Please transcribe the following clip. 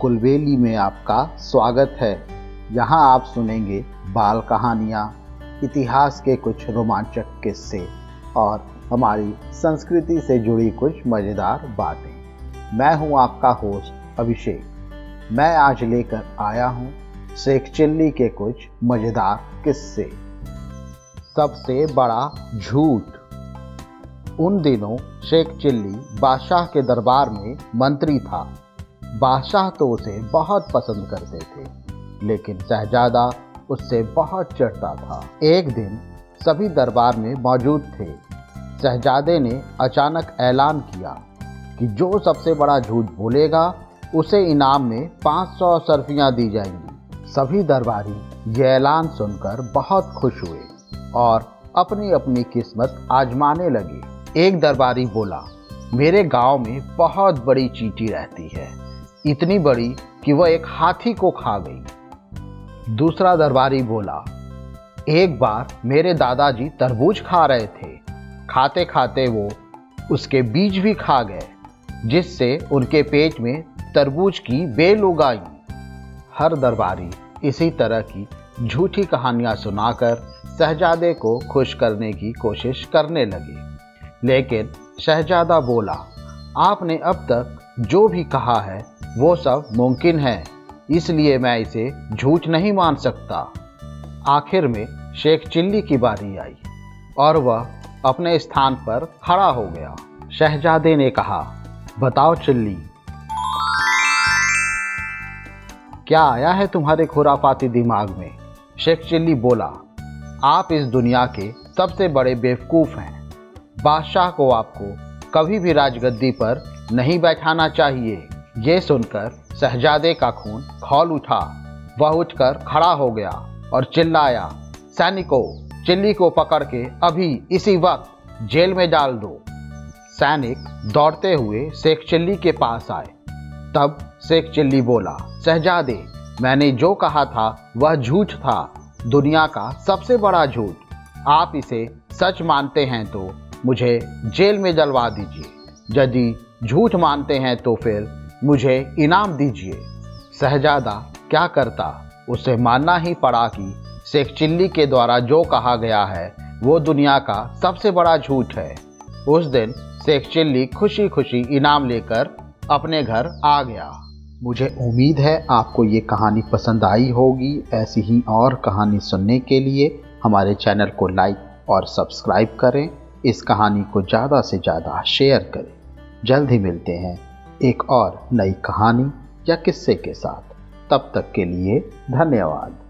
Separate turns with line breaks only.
कुलबेली में आपका स्वागत है। यहाँ आप सुनेंगे बाल कहानियाँ, इतिहास के कुछ रोमांचक किस्से और हमारी संस्कृति से जुड़ी कुछ मज़ेदार बातें। मैं हूँ आपका होस्ट अभिषेक। मैं आज लेकर आया हूँ शेख चिल्ली के कुछ मज़ेदार किस्से। सबसे बड़ा झूठ। उन दिनों शेख चिल्ली बादशाह के दरबार में मंत्री था। बादशाह तो उसे बहुत पसंद करते थे, लेकिन शहजादा उससे बहुत चढ़ता था। एक दिन सभी दरबार में मौजूद थे। शहजादे ने अचानक ऐलान किया कि जो सबसे बड़ा झूठ बोलेगा, उसे इनाम में 500 सरफियाँ दी जाएँगी। सभी दरबारी ये ऐलान सुनकर बहुत खुश हुए और अपनी अपनी किस्मत आजमाने लगे। एक दरबारी बोला, मेरे गाँव में बहुत बड़ी चींटी रहती है। इतनी बड़ी कि वह एक हाथी को खा गई। दूसरा दरबारी बोला, एक बार मेरे दादाजी तरबूज खा रहे थे। खाते खाते वो उसके बीज भी खा गए, जिससे उनके पेट में तरबूज की बेल उगाई। हर दरबारी इसी तरह की झूठी कहानियाँ सुनाकर शहजादे को खुश करने की कोशिश करने लगे। लेकिन शहजादा बोला, आपने अब तक जो भी कहा है वो सब मुमकिन है, इसलिए मैं इसे झूठ नहीं मान सकता। आखिर में शेख चिल्ली की बारी आई और वह अपने स्थान पर खड़ा हो गया। शहजादे ने कहा, बताओ चिल्ली, क्या आया है तुम्हारे खुरापाती दिमाग में? शेख चिल्ली बोला, आप इस दुनिया के सबसे बड़े बेवकूफ़ हैं। बादशाह को आपको कभी भी राजगद्दी पर नहीं बैठाना चाहिए। ये सुनकर शहजादे का खून खौल उठा। वह उठकर खड़ा हो गया और चिल्लाया, सैनिकों, चिल्ली को पकड़ के अभी इसी वक्त जेल में डाल दो। सैनिक दौड़ते हुए शेख चिल्ली के पास आए। तब शेख चिल्ली बोला, शहजादे, मैंने जो कहा था वह झूठ था। दुनिया का सबसे बड़ा झूठ। आप इसे सच मानते हैं तो मुझे जेल में जलवा दीजिए। यदि झूठ मानते हैं तो फिर मुझे इनाम दीजिए। शहजादा, क्या करता? उसे मानना ही पड़ा कि शेख चिल्ली के द्वारा जो कहा गया है, वो दुनिया का सबसे बड़ा झूठ है। उस दिन शेख चिल्ली खुशी खुशी इनाम लेकर अपने घर आ गया। मुझे उम्मीद है आपको ये कहानी पसंद आई होगी। ऐसी ही और कहानी सुनने के लिए हमारे चैनल को लाइक और सब्सक्राइब करें। इस कहानी को ज़्यादा से ज़्यादा शेयर करें। जल्द ही मिलते हैं। एक और नई कहानी या किस्से के साथ। तब तक के लिए धन्यवाद।